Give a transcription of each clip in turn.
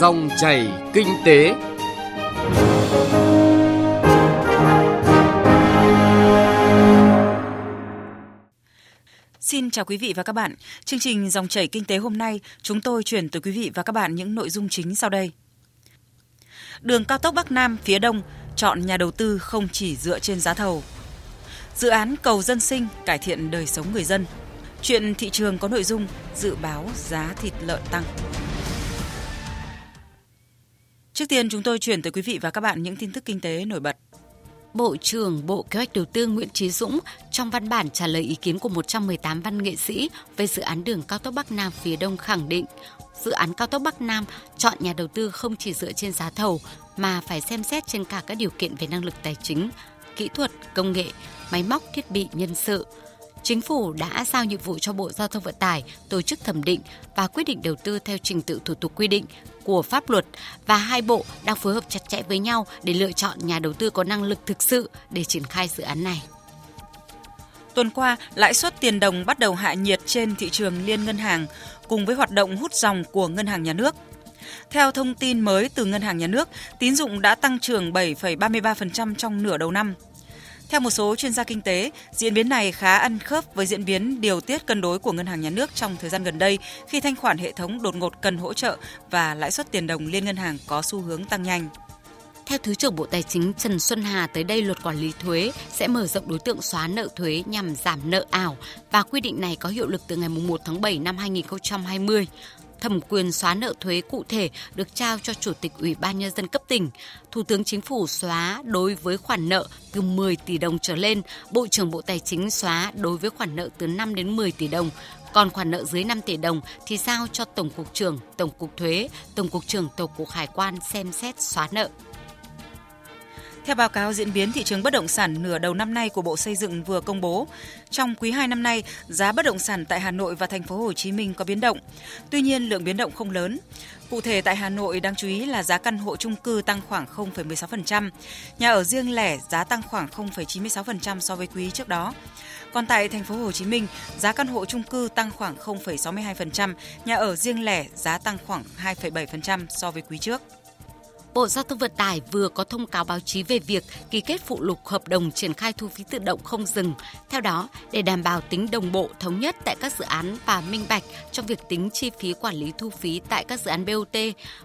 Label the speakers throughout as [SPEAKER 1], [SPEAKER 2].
[SPEAKER 1] Dòng chảy kinh tế.
[SPEAKER 2] Xin chào quý vị và các bạn. Chương trình Dòng chảy kinh tế hôm nay, chúng tôi chuyển tới quý vị và các bạn những nội dung chính sau đây. Đường cao tốc Bắc Nam phía Đông chọn nhà đầu tư không chỉ dựa trên giá thầu. Dự án cầu dân sinh cải thiện đời sống người dân. Chuyện thị trường có nội dung dự báo giá thịt lợn tăng. Trước tiên chúng tôi chuyển tới quý vị và các bạn những tin tức kinh tế nổi bật.
[SPEAKER 3] Bộ trưởng Bộ Kế hoạch Đầu tư Nguyễn Chí Dũng trong văn bản trả lời ý kiến của 118 văn nghệ sĩ về dự án đường cao tốc Bắc Nam phía Đông khẳng định dự án cao tốc Bắc Nam chọn nhà đầu tư không chỉ dựa trên giá thầu mà phải xem xét trên cả các điều kiện về năng lực tài chính, kỹ thuật, công nghệ, máy móc, thiết bị, nhân sự. Chính phủ đã giao nhiệm vụ cho Bộ Giao thông Vận tải tổ chức thẩm định và quyết định đầu tư theo trình tự thủ tục quy định của pháp luật và hai bộ đang phối hợp chặt chẽ với nhau để lựa chọn nhà đầu tư có năng lực thực sự để triển khai dự án này.
[SPEAKER 2] Tuần qua, lãi suất tiền đồng bắt đầu hạ nhiệt trên thị trường liên ngân hàng cùng với hoạt động hút dòng của ngân hàng nhà nước. Theo thông tin mới từ ngân hàng nhà nước, tín dụng đã tăng trưởng 7,33% trong nửa đầu năm. Theo một số chuyên gia kinh tế, diễn biến này khá ăn khớp với diễn biến điều tiết cân đối của ngân hàng nhà nước trong thời gian gần đây khi thanh khoản hệ thống đột ngột cần hỗ trợ và lãi suất tiền đồng liên ngân hàng có xu hướng tăng nhanh.
[SPEAKER 3] Theo Thứ trưởng Bộ Tài chính Trần Xuân Hà, tới đây luật quản lý thuế sẽ mở rộng đối tượng xóa nợ thuế nhằm giảm nợ ảo và quy định này có hiệu lực từ ngày 1 tháng 7 năm 2020 thẩm quyền xóa nợ thuế cụ thể được trao cho Chủ tịch Ủy ban Nhân dân cấp tỉnh. Thủ tướng Chính phủ xóa đối với khoản nợ từ 10 tỷ đồng trở lên, Bộ trưởng Bộ Tài chính xóa đối với khoản nợ từ 5 đến 10 tỷ đồng. Còn khoản nợ dưới 5 tỷ đồng thì giao cho Tổng cục trưởng, Tổng cục Thuế, Tổng cục trưởng Tổng cục Hải quan xem xét xóa nợ.
[SPEAKER 2] Theo báo cáo diễn biến thị trường bất động sản nửa đầu năm nay của Bộ Xây dựng vừa công bố, trong quý 2 năm nay, giá bất động sản tại Hà Nội và thành phố Hồ Chí Minh có biến động. Tuy nhiên, lượng biến động không lớn. Cụ thể tại Hà Nội đáng chú ý là giá căn hộ chung cư tăng khoảng 0,16%, nhà ở riêng lẻ giá tăng khoảng 0,96% so với quý trước đó. Còn tại thành phố Hồ Chí Minh, giá căn hộ chung cư tăng khoảng 0,62%, nhà ở riêng lẻ giá tăng khoảng 2,7% so với quý trước.
[SPEAKER 3] Bộ Giao thông Vận tải vừa có thông cáo báo chí về việc ký kết phụ lục hợp đồng triển khai thu phí tự động không dừng. Theo đó, để đảm bảo tính đồng bộ thống nhất tại các dự án và minh bạch trong việc tính chi phí quản lý thu phí tại các dự án BOT,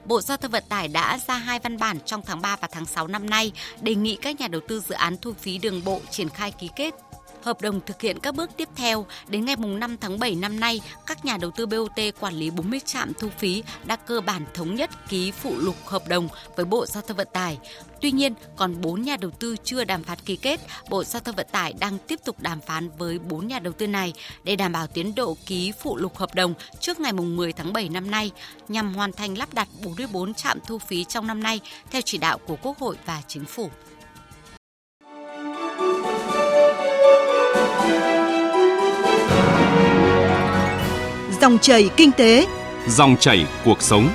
[SPEAKER 3] Bộ Giao thông Vận tải đã ra hai văn bản trong tháng 3 và tháng 6 năm nay đề nghị các nhà đầu tư dự án thu phí đường bộ triển khai ký kết hợp đồng thực hiện các bước tiếp theo. Đến ngày 5 tháng 7 năm nay, các nhà đầu tư BOT quản lý 40 trạm thu phí đã cơ bản thống nhất ký phụ lục hợp đồng với Bộ Giao thông Vận tải. Tuy nhiên, còn 4 nhà đầu tư chưa đàm phán ký kết, Bộ Giao thông Vận tải đang tiếp tục đàm phán với 4 nhà đầu tư này để đảm bảo tiến độ ký phụ lục hợp đồng trước ngày 10 tháng 7 năm nay nhằm hoàn thành lắp đặt 44 trạm thu phí trong năm nay theo chỉ đạo của Quốc hội và Chính phủ.
[SPEAKER 4] Dòng chảy kinh tế,
[SPEAKER 5] dòng chảy cuộc sống.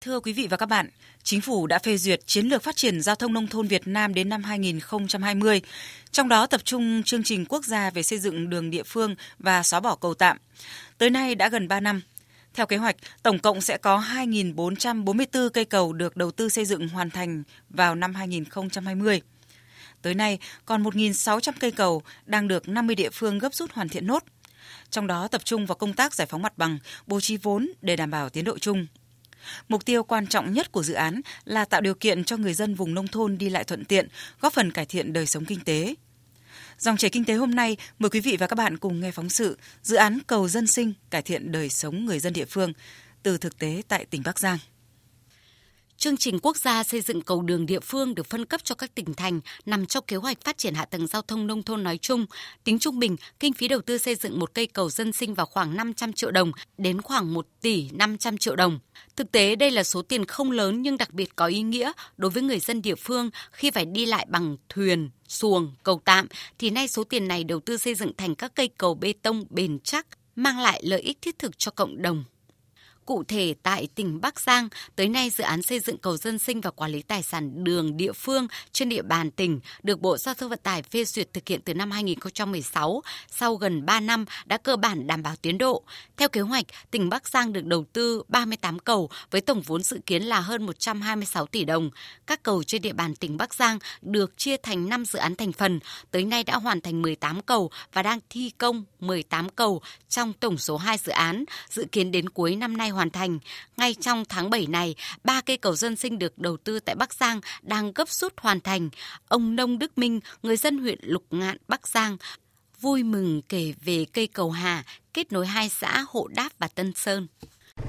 [SPEAKER 2] Thưa quý vị và các bạn, Chính phủ đã phê duyệt chiến lược phát triển giao thông nông thôn Việt Nam đến năm 2020, trong đó tập trung chương trình quốc gia về xây dựng đường địa phương và xóa bỏ cầu tạm. Tới nay đã gần 3 năm. Theo kế hoạch, tổng cộng sẽ có 2.444 cây cầu được đầu tư xây dựng hoàn thành vào năm 2020. Tới nay, còn 1.600 cây cầu đang được 50 địa phương gấp rút hoàn thiện nốt. Trong đó tập trung vào công tác giải phóng mặt bằng, bố trí vốn để đảm bảo tiến độ chung. Mục tiêu quan trọng nhất của dự án là tạo điều kiện cho người dân vùng nông thôn đi lại thuận tiện, góp phần cải thiện đời sống kinh tế. Dòng chảy kinh tế hôm nay mời quý vị và các bạn cùng nghe phóng sự dự án cầu dân sinh cải thiện đời sống người dân địa phương từ thực tế tại tỉnh Bắc Giang.
[SPEAKER 3] Chương trình quốc gia xây dựng cầu đường địa phương được phân cấp cho các tỉnh thành nằm trong kế hoạch phát triển hạ tầng giao thông nông thôn nói chung. Tính trung bình, kinh phí đầu tư xây dựng một cây cầu dân sinh vào khoảng 500 triệu đồng đến khoảng 1 tỷ 500 triệu đồng. Thực tế đây là số tiền không lớn nhưng đặc biệt có ý nghĩa đối với người dân địa phương khi phải đi lại bằng thuyền, xuồng, cầu tạm thì nay số tiền này đầu tư xây dựng thành các cây cầu bê tông bền chắc mang lại lợi ích thiết thực cho cộng đồng. Cụ thể tại tỉnh Bắc Giang, tới nay dự án xây dựng cầu dân sinh và quản lý tài sản đường địa phương trên địa bàn tỉnh được Bộ Giao thông Vận tải phê duyệt thực hiện từ năm 2016, sau gần 3 năm đã cơ bản đảm bảo tiến độ. Theo kế hoạch, tỉnh Bắc Giang được đầu tư 38 cầu với tổng vốn dự kiến là hơn 126 tỷ đồng. Các cầu trên địa bàn tỉnh Bắc Giang được chia thành 5 dự án thành phần, tới nay đã hoàn thành 18 cầu và đang thi công 18 cầu trong tổng số 2 dự án, dự kiến đến cuối năm nay hoàn thành. Ngay trong tháng 7 này, ba cây cầu dân sinh được đầu tư tại Bắc Giang đang gấp rút hoàn thành. Ông Nông Đức Minh, người dân huyện Lục Ngạn, Bắc Giang, vui mừng kể về cây cầu Hà kết nối hai xã Hộ Đáp và Tân Sơn.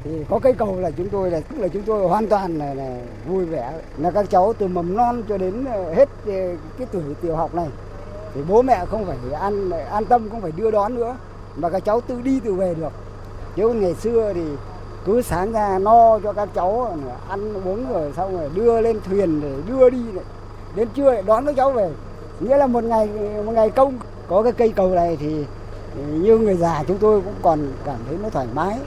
[SPEAKER 6] Thì có cây cầu là chúng tôi là tức là chúng tôi hoàn toàn là, là vui vẻ là các cháu từ mầm non cho đến ờ, hết ờ, cái tuổi tiểu học này thì bố mẹ không phải an an tâm không phải đưa đón nữa mà các cháu tự đi tự về được chứ ngày xưa thì cứ sáng ra no cho các cháu ăn uống rồi xong rồi đưa lên thuyền để đưa đi này. đến trưa lại đón các cháu về nghĩa là một ngày một ngày công có cái cây cầu này thì như người già chúng tôi cũng còn cảm thấy nó thoải mái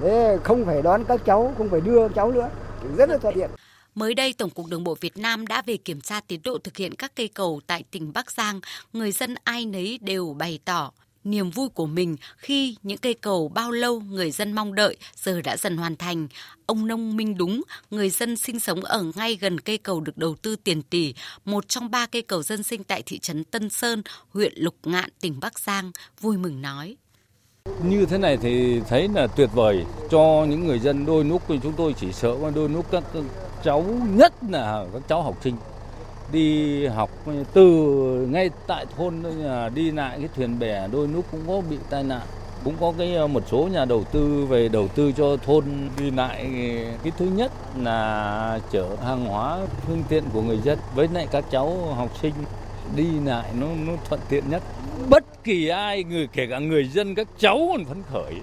[SPEAKER 6] thế không phải đón các cháu không phải đưa các cháu nữa rất là thuận tiện
[SPEAKER 3] Mới đây, Tổng cục Đường bộ Việt Nam đã về kiểm tra tiến độ thực hiện các cây cầu tại tỉnh Bắc Giang. Người dân ai nấy đều bày tỏ niềm vui của mình khi những cây cầu bao lâu người dân mong đợi giờ đã dần hoàn thành. Ông Nông Minh Đúng, người dân sinh sống ở ngay gần cây cầu được đầu tư tiền tỷ, một trong ba cây cầu dân sinh tại thị trấn Tân Sơn, huyện Lục Ngạn, tỉnh Bắc Giang, vui mừng nói.
[SPEAKER 7] Như thế này thì thấy là tuyệt vời cho những người dân đôi lúc chúng tôi chỉ sợ đôi lúc các cháu nhất là các cháu học sinh đi học từ ngay tại thôn à, đi lại cái thuyền bè đôi lúc cũng có bị tai nạn. Cũng có cái à, một số nhà đầu tư về đầu tư cho thôn đi lại. Cái thứ nhất là chở hàng hóa, phương tiện của người dân với lại các cháu học sinh. Đi lại nó nó thuận tiện nhất. Bất kỳ ai, người, kể cả người dân, các cháu còn phấn khởi.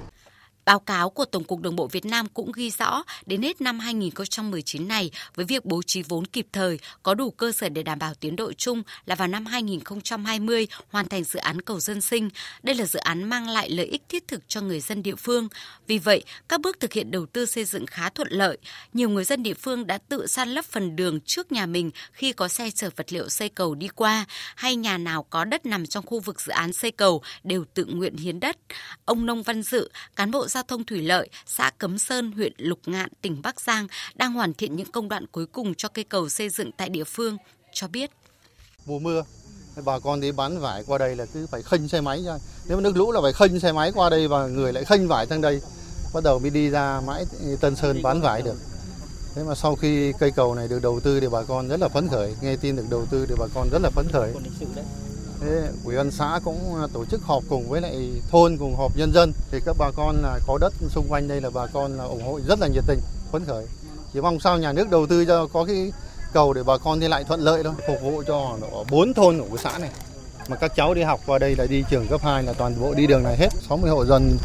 [SPEAKER 3] Báo cáo của Tổng cục Đường bộ Việt Nam cũng ghi rõ đến hết năm 2019 này với việc bố trí vốn kịp thời có đủ cơ sở để đảm bảo tiến độ chung là vào năm 2020 hoàn thành dự án cầu dân sinh. Đây là dự án mang lại lợi ích thiết thực cho người dân địa phương. Vì vậy, các bước thực hiện đầu tư xây dựng khá thuận lợi. Nhiều người dân địa phương đã tự san lấp phần đường trước nhà mình khi có xe chở vật liệu xây cầu đi qua hay nhà nào có đất nằm trong khu vực dự án xây cầu đều tự nguyện hiến đất. Ông Nông Văn Dự, cán bộ Giao thông Thủy lợi, xã Cấm Sơn, huyện Lục Ngạn, tỉnh Bắc Giang đang hoàn thiện những công đoạn cuối cùng cho cây cầu xây dựng tại địa phương, cho biết.
[SPEAKER 8] Mùa mưa, bà con đi bán vải qua đây là cứ phải khênh xe máy ra. Nếu mà nước lũ là phải khênh xe máy qua đây và người lại khênh vải sang đây. Bắt đầu mới đi ra mãi Tân Sơn bán vải được. Thế mà sau khi cây cầu này được đầu tư thì bà con rất là phấn khởi, nghe tin được đầu tư thì bà con rất là phấn khởi. Thế, ủy ban xã cũng à, tổ chức họp cùng với lại thôn cùng họp nhân dân. Thì các bà con là có đất xung quanh đây là bà con là ủng hộ rất là nhiệt tình phấn khởi. Chỉ mong sao nhà nước đầu tư cho có cái cầu để bà con đi lại thuận lợi thôi phục vụ cho bốn thôn của xã này. Mà các cháu đi học qua đây là đi trường cấp 2 là toàn bộ đi đường này hết 60 hộ dân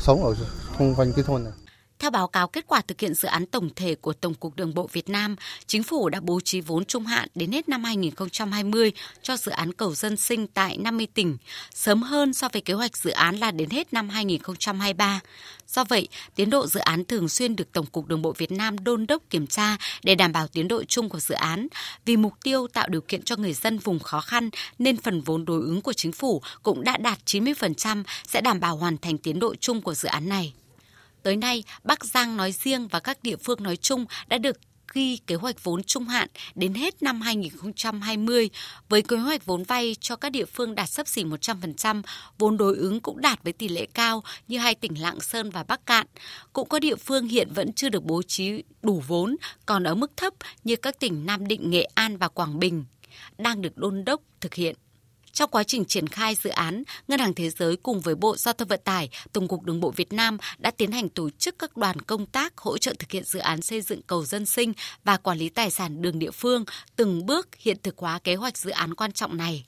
[SPEAKER 8] sống ở xung quanh cái thôn này
[SPEAKER 3] theo báo cáo kết quả thực hiện dự án tổng thể của Tổng cục Đường bộ Việt Nam, chính phủ đã bố trí vốn trung hạn đến hết năm 2020 cho dự án cầu dân sinh tại 50 tỉnh, sớm hơn so với kế hoạch dự án là đến hết năm 2023. Do vậy, tiến độ dự án thường xuyên được Tổng cục Đường bộ Việt Nam đôn đốc kiểm tra để đảm bảo tiến độ chung của dự án. Vì mục tiêu tạo điều kiện cho người dân vùng khó khăn nên phần vốn đối ứng của chính phủ cũng đã đạt 90% sẽ đảm bảo hoàn thành tiến độ chung của dự án này. Tới nay, Bắc Giang nói riêng và các địa phương nói chung đã được ghi kế hoạch vốn trung hạn đến hết năm 2020 với kế hoạch vốn vay cho các địa phương đạt sấp xỉ 100%, vốn đối ứng cũng đạt với tỷ lệ cao như hai tỉnh Lạng Sơn và Bắc Cạn. Cũng có địa phương hiện vẫn chưa được bố trí đủ vốn, còn ở mức thấp như các tỉnh Nam Định, Nghệ An và Quảng Bình đang được đôn đốc thực hiện. Trong quá trình triển khai dự án, Ngân hàng Thế giới cùng với Bộ Giao thông Vận tải, Tổng cục Đường bộ Việt Nam đã tiến hành tổ chức các đoàn công tác hỗ trợ thực hiện dự án xây dựng cầu dân sinh và quản lý tài sản đường địa phương, từng bước hiện thực hóa kế hoạch dự án quan trọng này.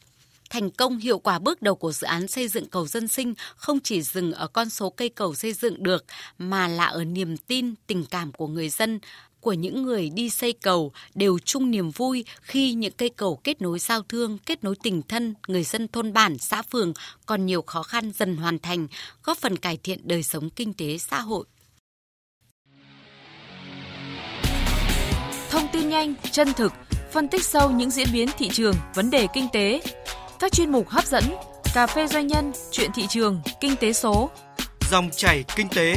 [SPEAKER 3] Thành công hiệu quả bước đầu của dự án xây dựng cầu dân sinh không chỉ dừng ở con số cây cầu xây dựng được mà là ở niềm tin, tình cảm của người dân, của những người đi xây cầu đều chung niềm vui khi những cây cầu kết nối giao thương, kết nối tình thân người dân thôn bản, xã phường còn nhiều khó khăn dần hoàn thành, góp phần cải thiện đời sống kinh tế xã hội.
[SPEAKER 9] Thông tin nhanh, chân thực, phân tích sâu những diễn biến thị trường, vấn đề kinh tế. Các chuyên mục hấp dẫn, cà phê doanh nhân, chuyện thị trường, kinh tế số.
[SPEAKER 10] Dòng chảy kinh tế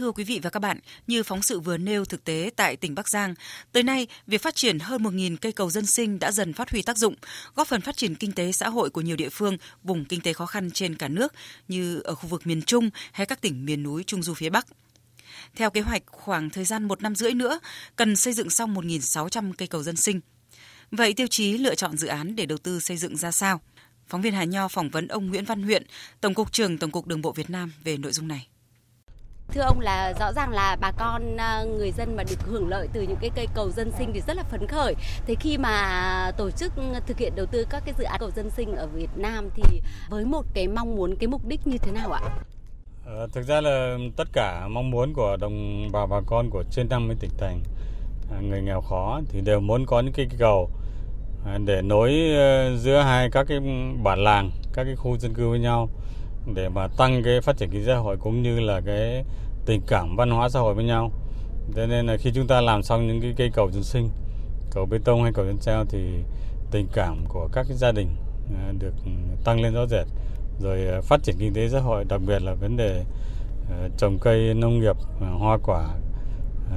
[SPEAKER 2] Thưa quý vị và các bạn, như phóng sự vừa nêu thực tế tại tỉnh Bắc Giang, tới nay, việc phát triển hơn 1.000 cây cầu dân sinh đã dần phát huy tác dụng, góp phần phát triển kinh tế xã hội của nhiều địa phương, vùng kinh tế khó khăn trên cả nước như ở khu vực miền Trung hay các tỉnh miền núi Trung Du phía Bắc. Theo kế hoạch, khoảng thời gian một năm rưỡi nữa, cần xây dựng xong 1.600 cây cầu dân sinh. Vậy tiêu chí lựa chọn dự án để đầu tư xây dựng ra sao? Phóng viên Hà Nho phỏng vấn ông Nguyễn Văn Huyện, Tổng cục trưởng Tổng cục Đường bộ Việt Nam về nội dung này.
[SPEAKER 11] Thưa ông là rõ ràng là bà con à, người dân mà được hưởng lợi từ những cái cây cầu dân sinh thì rất là phấn khởi. Thế khi mà tổ chức thực hiện đầu tư các cái dự án cầu dân sinh ở Việt Nam thì với một cái mong muốn cái mục đích như thế nào ạ?
[SPEAKER 12] À, thực ra là tất cả mong muốn của đồng bào bà con của trên 50 tỉnh thành à, người nghèo khó thì đều muốn có những cái cầu à, để nối ờ, giữa hai các cái bản làng, các cái khu dân cư với nhau để mà tăng cái phát triển kinh tế xã hội cũng như là cái tình cảm văn hóa xã hội với nhau. Thế nên là khi chúng ta làm xong những cái cây cầu dân sinh, cầu bê tông hay cầu dân treo thì tình cảm của các cái gia đình à, được tăng lên rõ rệt rồi à, phát triển kinh tế xã hội đặc biệt là vấn đề à, trồng cây nông nghiệp hoa quả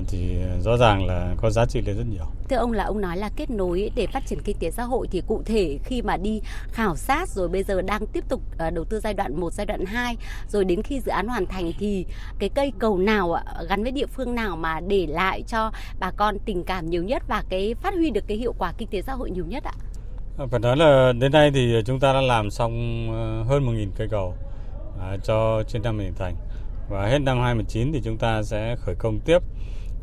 [SPEAKER 12] thì rõ ràng là có giá trị lên rất nhiều.
[SPEAKER 11] Thưa ông là ông nói là kết nối để phát triển kinh tế xã hội thì cụ thể khi mà đi khảo sát rồi bây giờ đang tiếp tục đầu tư giai đoạn 1, giai đoạn 2 rồi đến khi dự án hoàn thành thì cái cây cầu nào gắn với địa phương nào mà để lại cho bà con tình cảm nhiều nhất và cái phát huy được cái hiệu quả kinh tế xã hội nhiều nhất ạ?
[SPEAKER 12] Phải nói là đến nay thì chúng ta đã làm xong ờ, hơn 1.000 cây cầu à, cho trên năm tỉnh thành và hết năm 2019 thì chúng ta sẽ khởi công tiếp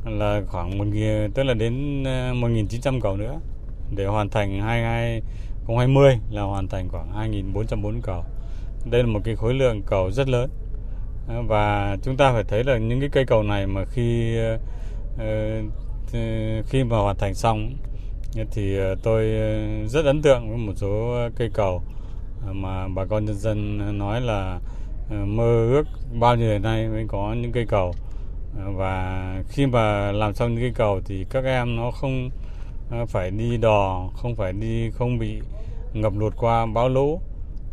[SPEAKER 12] là khoảng một tức là đến ờ, 1.900 cầu nữa. Để hoàn thành 2020 là hoàn thành khoảng 2.440 cầu. Đây là một cái khối lượng cầu rất lớn. Ờ, và chúng ta phải thấy là những cái cây cầu này mà khi ờ, khi mà hoàn thành xong thì tôi rất ấn tượng với một số cây cầu mà bà con nhân dân nói là mơ ước bao nhiêu ngày nay mới có những cây cầu và khi mà làm xong những cây cầu thì các em nó không ờ, phải đi đò, không phải đi, không bị ngập lụt qua bão lũ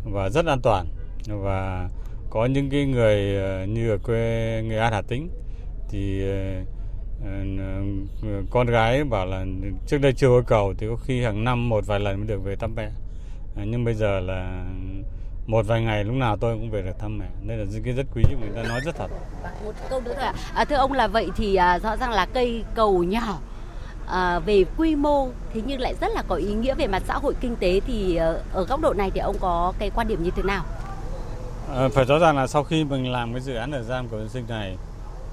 [SPEAKER 12] và rất an toàn. Và có những cái người ờ, như ở quê Nghệ An Hà Tĩnh thì ờ, con gái bảo là trước đây chưa có cầu thì có khi hàng năm một vài lần mới được về thăm mẹ. Nhưng bây giờ là một vài ngày lúc nào tôi cũng về được thăm mẹ. Đây là cái rất quý người ta nói rất thật.
[SPEAKER 11] Một câu nữa thôi ạ. À. thưa ông là vậy thì à, rõ ràng là cây cầu nhỏ à, về quy mô thế nhưng lại rất là có ý nghĩa về mặt xã hội kinh tế thì ờ, ở góc độ này thì ông có cái quan điểm như thế nào?
[SPEAKER 12] À, phải rõ ràng là sau khi mình làm cái dự án ở giam cầu dân sinh này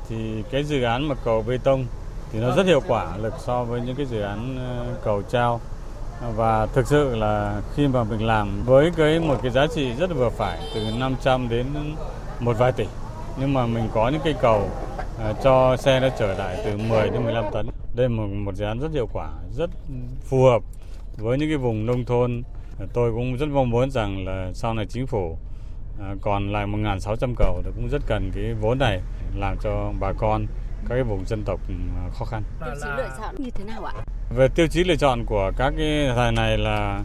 [SPEAKER 12] thì cái dự án mà cầu bê tông thì nó rất hiệu quả lực so với những cái dự án ờ, cầu treo và thực sự là khi mà mình làm với cái một cái giá trị rất là vừa phải từ 500 đến một vài tỷ. Nhưng mà mình có những cây cầu à, cho xe nó trở lại từ 10 đến 15 tấn. Đây là một, một dự án rất hiệu quả rất phù hợp với những cái vùng nông thôn. Tôi cũng rất mong muốn rằng là sau này chính phủ à, còn lại 1.600 cầu thì cũng rất cần cái vốn này làm cho bà con các cái vùng dân tộc ừ, khó khăn.
[SPEAKER 11] Tiêu chí lựa chọn như thế nào ạ?
[SPEAKER 12] Về tiêu chí lựa chọn của các cái thời này là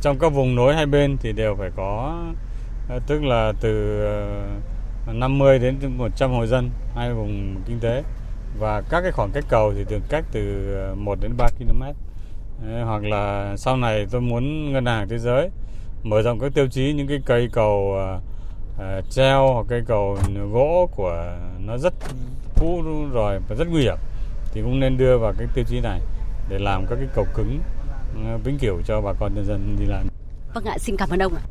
[SPEAKER 12] trong các vùng nối hai bên thì đều phải có ờ, tức là từ 50 ờ, đến 100 hộ dân hai vùng kinh tế và các cái khoảng cách cầu thì thường cách từ 1 ờ, đến 3 km. hoặc là sau này tôi muốn ngân hàng thế giới mở rộng các tiêu chí những cái cây cầu treo hoặc cây cầu gỗ của nó rất cũ rồi và rất nguy hiểm thì cũng nên đưa vào cái tiêu chí này để làm các cái cầu cứng uh, vĩnh cửu cho bà con nhân dân đi làm.
[SPEAKER 11] Vâng ạ, xin cảm ơn ông ạ.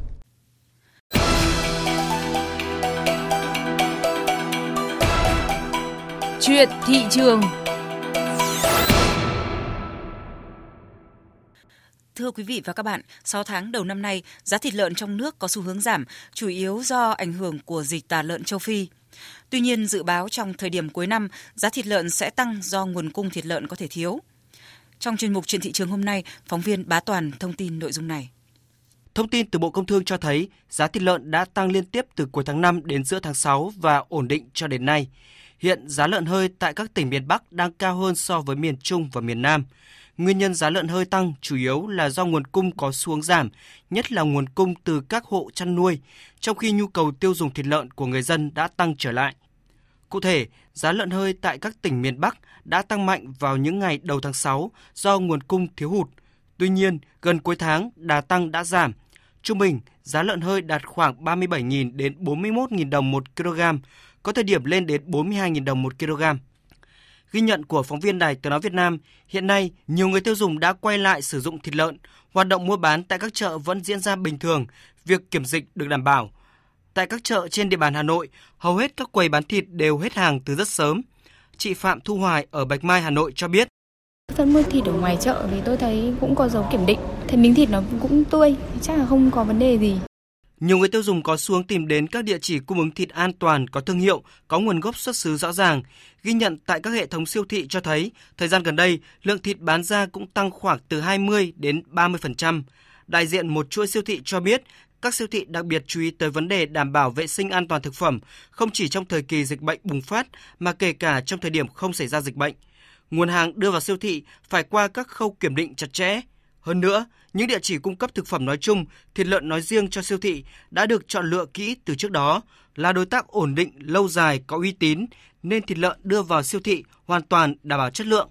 [SPEAKER 9] Chuyện thị trường
[SPEAKER 2] Thưa quý vị và các bạn, 6 tháng đầu năm nay, giá thịt lợn trong nước có xu hướng giảm, chủ yếu do ảnh hưởng của dịch tả lợn châu Phi. Tuy nhiên, dự báo trong thời điểm cuối năm, giá thịt lợn sẽ tăng do nguồn cung thịt lợn có thể thiếu. Trong chuyên mục chuyện thị trường hôm nay, phóng viên Bá Toàn thông tin nội dung này.
[SPEAKER 10] Thông tin từ Bộ Công Thương cho thấy giá thịt lợn đã tăng liên tiếp từ cuối tháng 5 đến giữa tháng 6 và ổn định cho đến nay. Hiện giá lợn hơi tại các tỉnh miền Bắc đang cao hơn so với miền Trung và miền Nam. Nguyên nhân giá lợn hơi tăng chủ yếu là do nguồn cung có xuống giảm, nhất là nguồn cung từ các hộ chăn nuôi, trong khi nhu cầu tiêu dùng thịt lợn của người dân đã tăng trở lại. Cụ thể, giá lợn hơi tại các tỉnh miền Bắc đã tăng mạnh vào những ngày đầu tháng 6 do nguồn cung thiếu hụt. Tuy nhiên, gần cuối tháng, đà tăng đã giảm. Trung bình, giá lợn hơi đạt khoảng 37.000 đến 41.000 đồng một kg, có thời điểm lên đến 42.000 đồng một kg. Ghi nhận của phóng viên Đài Tiếng nói Việt Nam, hiện nay nhiều người tiêu dùng đã quay lại sử dụng thịt lợn, hoạt động mua bán tại các chợ vẫn diễn ra bình thường, việc kiểm dịch được đảm bảo. Tại các chợ trên địa bàn Hà Nội, hầu hết các quầy bán thịt đều hết hàng từ rất sớm. Chị Phạm Thu Hoài ở Bạch Mai, Hà Nội cho biết.
[SPEAKER 13] Phân mua thịt ở ngoài chợ thì tôi thấy cũng có dấu kiểm định, thấy miếng thịt nó cũng tươi, chắc là không có vấn đề gì.
[SPEAKER 10] Nhiều người tiêu dùng có xuống tìm đến các địa chỉ cung ứng thịt an toàn, có thương hiệu, có nguồn gốc xuất xứ rõ ràng. Ghi nhận tại các hệ thống siêu thị cho thấy, thời gian gần đây, lượng thịt bán ra cũng tăng khoảng từ 20 đến 30%. Đại diện một chuỗi siêu thị cho biết, các siêu thị đặc biệt chú ý tới vấn đề đảm bảo vệ sinh an toàn thực phẩm, không chỉ trong thời kỳ dịch bệnh bùng phát mà kể cả trong thời điểm không xảy ra dịch bệnh. Nguồn hàng đưa vào siêu thị phải qua các khâu kiểm định chặt chẽ, hơn nữa, những địa chỉ cung cấp thực phẩm nói chung, thịt lợn nói riêng cho siêu thị đã được chọn lựa kỹ từ trước đó, là đối tác ổn định, lâu dài, có uy tín, nên thịt lợn đưa vào siêu thị hoàn toàn đảm bảo chất lượng.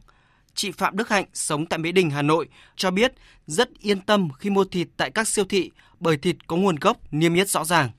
[SPEAKER 10] Chị Phạm Đức Hạnh sống tại Mỹ Đình, Hà Nội cho biết rất yên tâm khi mua thịt tại các siêu thị bởi thịt có nguồn gốc niêm yết rõ ràng.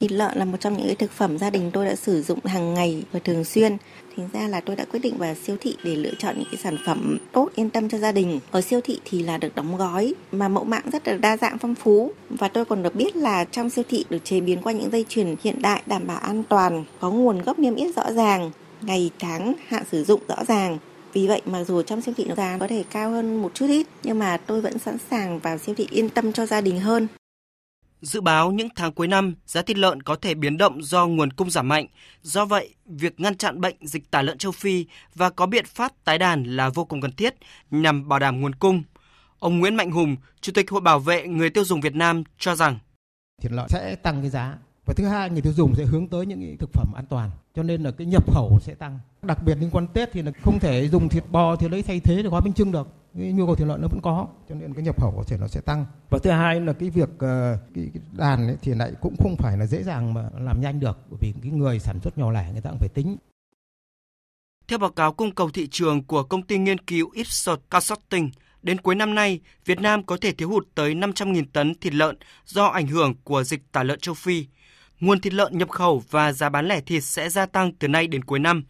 [SPEAKER 14] Thịt lợn là một trong những cái thực phẩm gia đình tôi đã sử dụng hàng ngày và thường xuyên. Thành ra là tôi đã quyết định vào siêu thị để lựa chọn những cái sản phẩm tốt yên tâm cho gia đình. Ở siêu thị thì là được đóng gói mà mẫu mã rất là đa dạng phong phú và tôi còn được biết là trong siêu thị được chế biến qua những dây chuyền hiện đại đảm bảo an toàn, có nguồn gốc niêm yết rõ ràng, ngày tháng hạn sử dụng rõ ràng. Vì vậy mà dù trong siêu thị nó giá có thể cao hơn một chút ít nhưng mà tôi vẫn sẵn sàng vào siêu thị yên tâm cho gia đình hơn.
[SPEAKER 10] Dự báo những tháng cuối năm, giá thịt lợn có thể biến động do nguồn cung giảm mạnh. Do vậy, việc ngăn chặn bệnh dịch tả lợn châu Phi và có biện pháp tái đàn là vô cùng cần thiết nhằm bảo đảm nguồn cung. Ông Nguyễn Mạnh Hùng, Chủ tịch Hội Bảo vệ Người tiêu dùng Việt Nam cho rằng
[SPEAKER 15] thịt lợn sẽ tăng cái giá và thứ hai người tiêu dùng sẽ hướng tới những thực phẩm an toàn cho nên là cái nhập khẩu sẽ tăng đặc biệt liên quan tết thì là không thể dùng thịt bò thì lấy thay thế để gói bánh trưng được cái nhu cầu thịt lợn nó vẫn có cho nên cái nhập khẩu có thể nó sẽ tăng và thứ hai là cái việc ờ, cái, cái đàn ấy thì lại cũng không phải là dễ dàng mà làm nhanh được bởi vì cái người sản xuất nhỏ lẻ người ta cũng phải tính
[SPEAKER 10] theo báo cáo cung cầu thị trường của công ty nghiên cứu Ipsos Consulting, đến cuối năm nay, Việt Nam có thể thiếu hụt tới 500.000 tấn thịt lợn do ảnh hưởng của dịch tả lợn châu Phi. Nguồn thịt lợn nhập khẩu và giá bán lẻ thịt sẽ gia tăng từ nay đến cuối năm.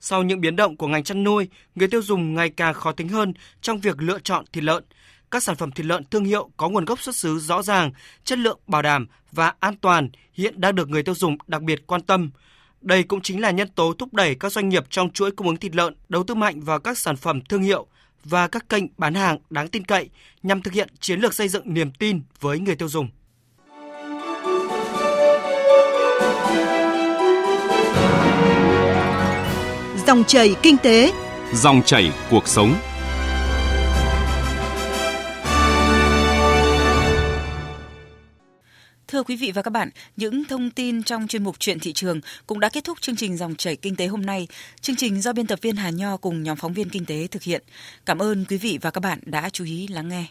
[SPEAKER 10] Sau những biến động của ngành chăn nuôi, người tiêu dùng ngày càng khó tính hơn trong việc lựa chọn thịt lợn. Các sản phẩm thịt lợn thương hiệu có nguồn gốc xuất xứ rõ ràng, chất lượng bảo đảm và an toàn hiện đang được người tiêu dùng đặc biệt quan tâm. Đây cũng chính là nhân tố thúc đẩy các doanh nghiệp trong chuỗi cung ứng thịt lợn đầu tư mạnh vào các sản phẩm thương hiệu và các kênh bán hàng đáng tin cậy nhằm thực hiện chiến lược xây dựng niềm tin với người tiêu dùng.
[SPEAKER 4] Dòng chảy kinh tế,
[SPEAKER 5] dòng chảy cuộc sống.
[SPEAKER 2] Thưa quý vị và các bạn, những thông tin trong chuyên mục chuyện thị trường cũng đã kết thúc chương trình dòng chảy kinh tế hôm nay. Chương trình do biên tập viên Hà Nho cùng nhóm phóng viên kinh tế thực hiện. Cảm ơn quý vị và các bạn đã chú ý lắng nghe.